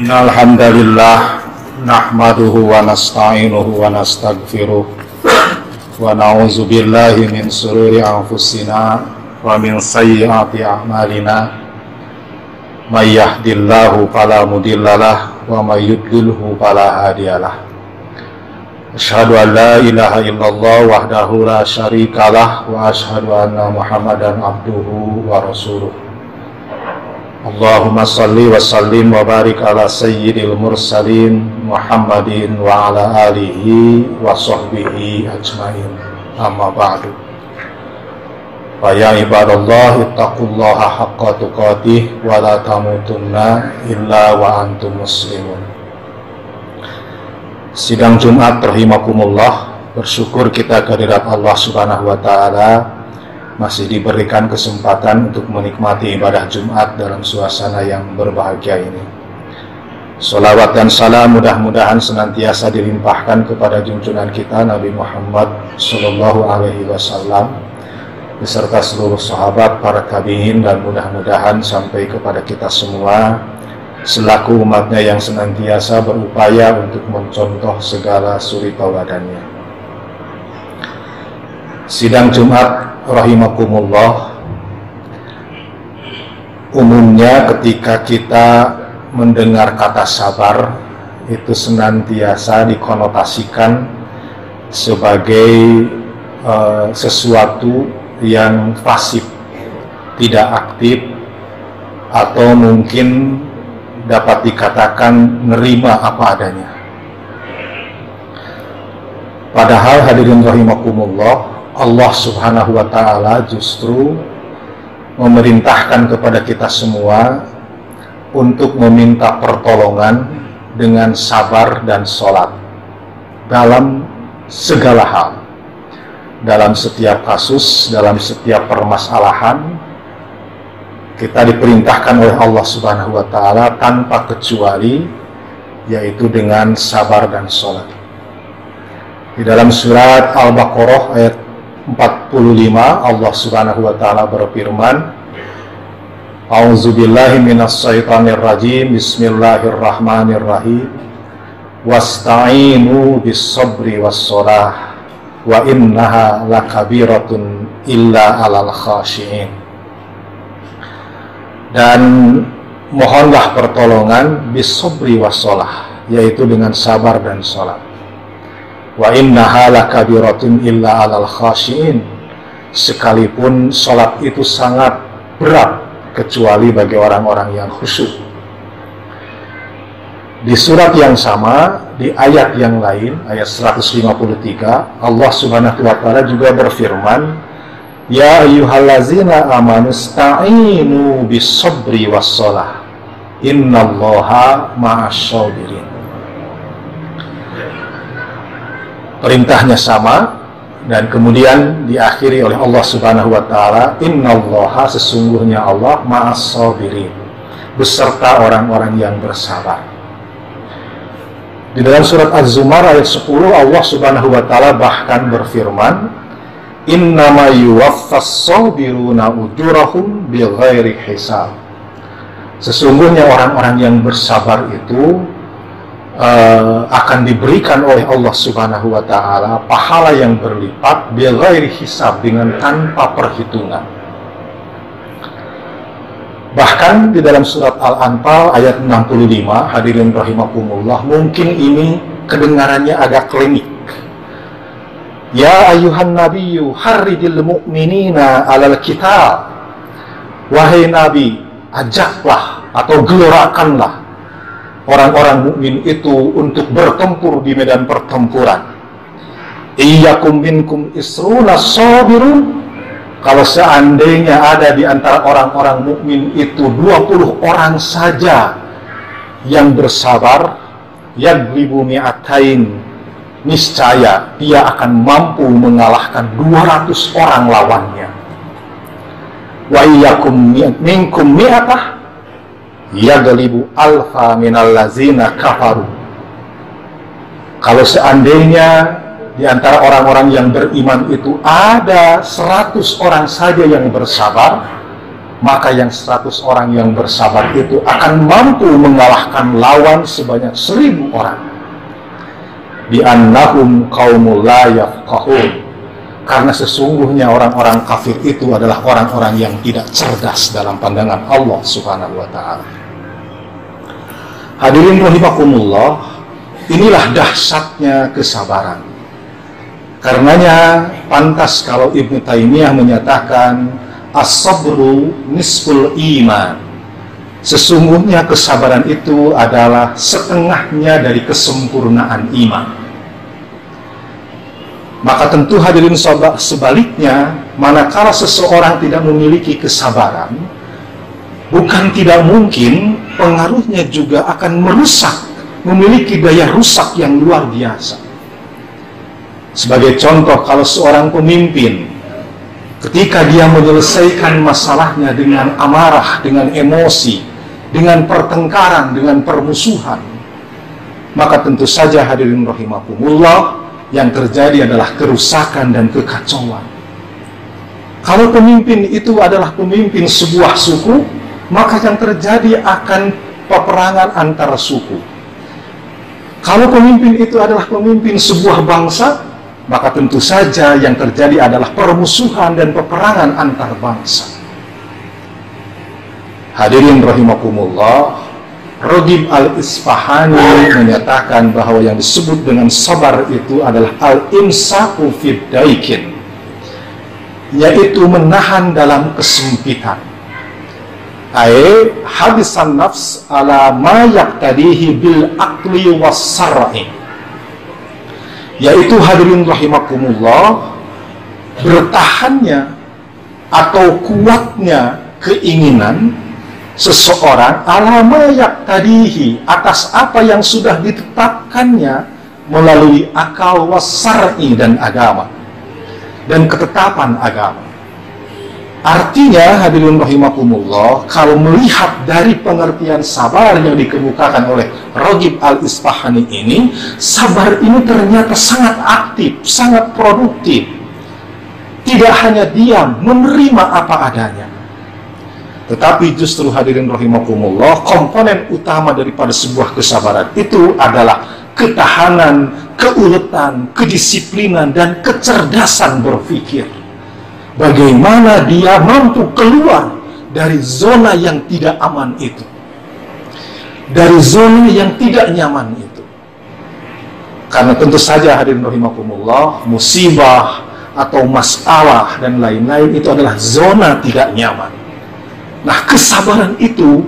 إن الحمد لله نحمده ونستعينه ونستغفره ونعوذ بالله من سرور أنفسنا ومن سيئات أعمالنا من يهد الله فلا مضل له ومن يضلله فلا هادي له أشهد أن لا إله إلا الله وحده لا شريك له وأشهد أن محمدا عبده ورسوله Allahumma salli wa sallim wa barik ala sayyidil mursalin Muhammadin wa ala alihi wa sahbihi ajmain. Amma ba'du. Faya ibadallah ittaqullaha haqqa tuqatih wa la tamutunna illa wa antum muslimun. Sidang Jumat terhimakumullah bersyukur kita kehadirat Allah Subhanahu wa taala masih diberikan kesempatan untuk menikmati ibadah Jumat dalam suasana yang berbahagia ini Salawat dan salam mudah-mudahan senantiasa dilimpahkan kepada junjungan kita Nabi Muhammad Sallallahu Alaihi Wasallam beserta seluruh sahabat, para tabiin dan mudah-mudahan sampai kepada kita semua selaku umatnya yang senantiasa berupaya untuk mencontoh segala suri tauladannya. Sidang Jumat rahimakumullah umumnya ketika kita mendengar kata sabar itu senantiasa dikonotasikan sebagai uh, sesuatu yang pasif, tidak aktif atau mungkin dapat dikatakan nerima apa adanya. Padahal hadirin rahimakumullah, Allah Subhanahu wa taala justru memerintahkan kepada kita semua untuk meminta pertolongan dengan sabar dan sholat dalam segala hal. Dalam setiap kasus, dalam setiap permasalahan, kita diperintahkan oleh Allah Subhanahu wa taala tanpa kecuali yaitu dengan sabar dan sholat. Di dalam surat Al-Baqarah ayat 45 Allah Subhanahu wa taala berfirman A'udzubillahi minasyaitonir rajim Bismillahirrahmanirrahim. Wasta'inu bis-sabri was-shalah wa innaha lakabiratun illa alal khashiin. Dan mohonlah pertolongan bisobri wassalah yaitu dengan sabar dan sholat wa innaha lakabiratun illa alal khashiin. Sekalipun sholat itu sangat berat kecuali bagi orang-orang yang khusyuk. Di surat yang sama di ayat yang lain ayat 153 Allah Subhanahu wa taala juga berfirman Ya ayyuhallazina amanu sta'inu was-shalah innallaha ma'asyabirin Perintahnya sama dan kemudian diakhiri oleh Allah Subhanahu wa taala innallaha sesungguhnya Allah ma'asyabirin beserta orang-orang yang bersabar di dalam surat Az-Zumar ayat 10 Allah Subhanahu wa taala bahkan berfirman, "Innama yuwaffas sabiruna ujurahum bighairi hisab." Sesungguhnya orang-orang yang bersabar itu uh, akan diberikan oleh Allah Subhanahu wa taala pahala yang berlipat bighairi hisab dengan tanpa perhitungan. Bahkan di dalam surat Al-Anfal ayat 65, hadirin rahimakumullah, mungkin ini kedengarannya agak klinik. Ya ayuhan nabiyyu harridil mu'minina alal kitab. Wahai nabi, ajaklah atau gelorakanlah orang-orang mukmin itu untuk bertempur di medan pertempuran. Iyyakum minkum isruna sabirun kalau seandainya ada di antara orang-orang mukmin itu 20 orang saja yang bersabar, yang bumi mi'atain, niscaya dia akan mampu mengalahkan 200 orang lawannya. Wa iyyakum minkum mi'atah yaglibu alfa minal lazina kafaru. Kalau seandainya di antara orang-orang yang beriman itu ada 100 orang saja yang bersabar maka yang 100 orang yang bersabar itu akan mampu mengalahkan lawan sebanyak seribu orang. Di annahum qaumul la yafqahun. Karena sesungguhnya orang-orang kafir itu adalah orang-orang yang tidak cerdas dalam pandangan Allah Subhanahu wa taala. Hadirin rahimakumullah, inilah dahsyatnya kesabaran. Karenanya pantas kalau Ibnu Taimiyah menyatakan as-sabru nisful iman. Sesungguhnya kesabaran itu adalah setengahnya dari kesempurnaan iman. Maka tentu hadirin sobat sebaliknya, manakala seseorang tidak memiliki kesabaran, bukan tidak mungkin pengaruhnya juga akan merusak, memiliki daya rusak yang luar biasa. Sebagai contoh, kalau seorang pemimpin ketika dia menyelesaikan masalahnya dengan amarah, dengan emosi, dengan pertengkaran, dengan permusuhan, maka tentu saja hadirin rahimakumullah yang terjadi adalah kerusakan dan kekacauan. Kalau pemimpin itu adalah pemimpin sebuah suku, maka yang terjadi akan peperangan antara suku. Kalau pemimpin itu adalah pemimpin sebuah bangsa, maka tentu saja yang terjadi adalah permusuhan dan peperangan antar bangsa. Hadirin rahimakumullah, Rogib al-Isfahani menyatakan bahwa yang disebut dengan sabar itu adalah al-imsaku fid daikin, yaitu menahan dalam kesempitan. Ai hadisan nafs ala ma yaqtadihi bil aqli was yaitu hadirin rahimakumullah bertahannya atau kuatnya keinginan seseorang alama tadihi atas apa yang sudah ditetapkannya melalui akal wasar'i dan agama dan ketetapan agama Artinya hadirin rahimakumullah kalau melihat dari pengertian sabar yang dikemukakan oleh Rogib al-Isfahani ini sabar ini ternyata sangat aktif, sangat produktif. Tidak hanya diam, menerima apa adanya. Tetapi justru hadirin rahimakumullah komponen utama daripada sebuah kesabaran itu adalah ketahanan, keuletan, kedisiplinan dan kecerdasan berpikir bagaimana dia mampu keluar dari zona yang tidak aman itu. Dari zona yang tidak nyaman itu. Karena tentu saja hadirin rahimakumullah, musibah atau masalah dan lain-lain itu adalah zona tidak nyaman. Nah, kesabaran itu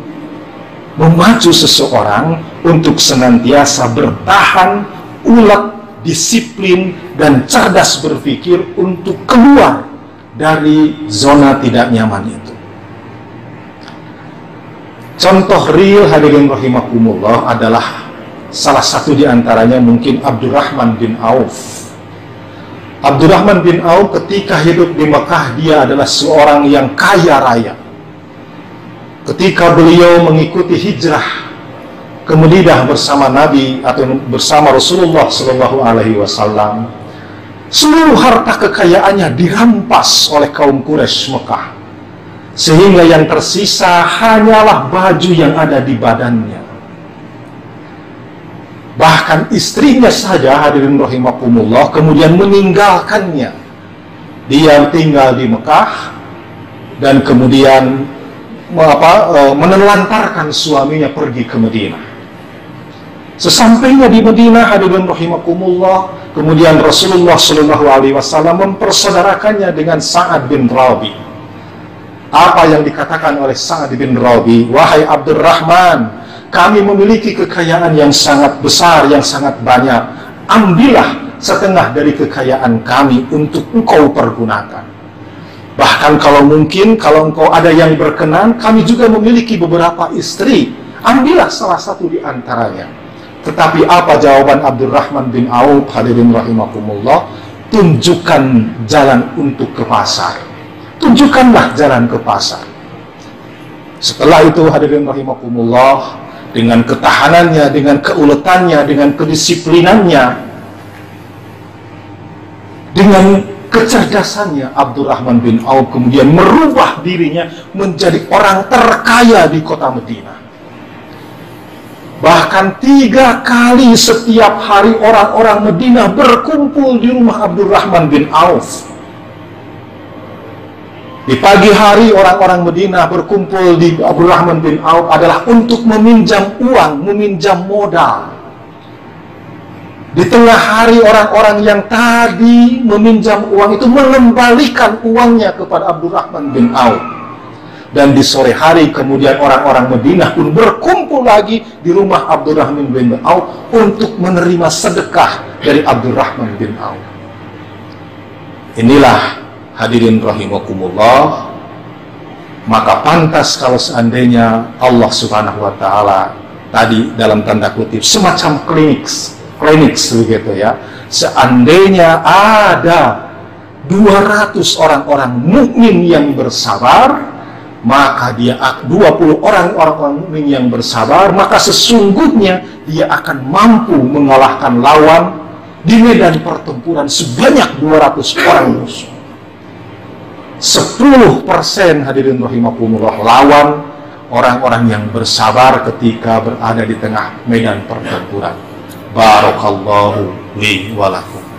memacu seseorang untuk senantiasa bertahan, ulet, disiplin, dan cerdas berpikir untuk keluar dari zona tidak nyaman itu. Contoh real hadirin rahimakumullah adalah salah satu di antaranya mungkin Abdurrahman bin Auf. Abdurrahman bin Auf ketika hidup di Mekah dia adalah seorang yang kaya raya. Ketika beliau mengikuti hijrah ke Madinah bersama Nabi atau bersama Rasulullah Shallallahu Alaihi Wasallam, seluruh harta kekayaannya dirampas oleh kaum Quraisy Mekah. Sehingga yang tersisa hanyalah baju yang ada di badannya. Bahkan istrinya saja hadirin rahimakumullah kemudian meninggalkannya. Dia tinggal di Mekah dan kemudian apa, e, menelantarkan suaminya pergi ke Madinah. Sesampainya di Madinah hadirin rahimakumullah Kemudian Rasulullah Shallallahu Alaihi Wasallam mempersaudarakannya dengan Sa'ad bin Rabi. Apa yang dikatakan oleh Sa'ad bin Rabi? Wahai Abdurrahman, kami memiliki kekayaan yang sangat besar, yang sangat banyak. Ambillah setengah dari kekayaan kami untuk engkau pergunakan. Bahkan kalau mungkin, kalau engkau ada yang berkenan, kami juga memiliki beberapa istri. Ambillah salah satu di antaranya tetapi apa jawaban Abdurrahman bin Auf hadirin rahimakumullah? Tunjukkan jalan untuk ke pasar. Tunjukkanlah jalan ke pasar. Setelah itu hadirin rahimakumullah dengan ketahanannya, dengan keuletannya, dengan kedisiplinannya, dengan kecerdasannya Abdurrahman bin Auf kemudian merubah dirinya menjadi orang terkaya di kota Medina. Bahkan tiga kali setiap hari orang-orang Medina berkumpul di rumah Abdurrahman bin Auf. Di pagi hari orang-orang Medina berkumpul di Abdurrahman bin Auf adalah untuk meminjam uang, meminjam modal. Di tengah hari orang-orang yang tadi meminjam uang itu mengembalikan uangnya kepada Abdurrahman bin Auf. Dan di sore hari kemudian orang-orang Madinah pun berkumpul lagi di rumah Abdurrahman bin Auf untuk menerima sedekah dari Abdurrahman bin Auf. Inilah hadirin rahimakumullah maka pantas kalau seandainya Allah Subhanahu wa taala tadi dalam tanda kutip semacam klinik klinik begitu ya. Seandainya ada 200 orang-orang mukmin yang bersabar, maka dia 20 orang orang mukmin yang bersabar, maka sesungguhnya dia akan mampu mengalahkan lawan di medan pertempuran sebanyak 200 orang musuh. 10% hadirin rahimakumullah lawan orang-orang yang bersabar ketika berada di tengah medan pertempuran. Barakallahu li walakum.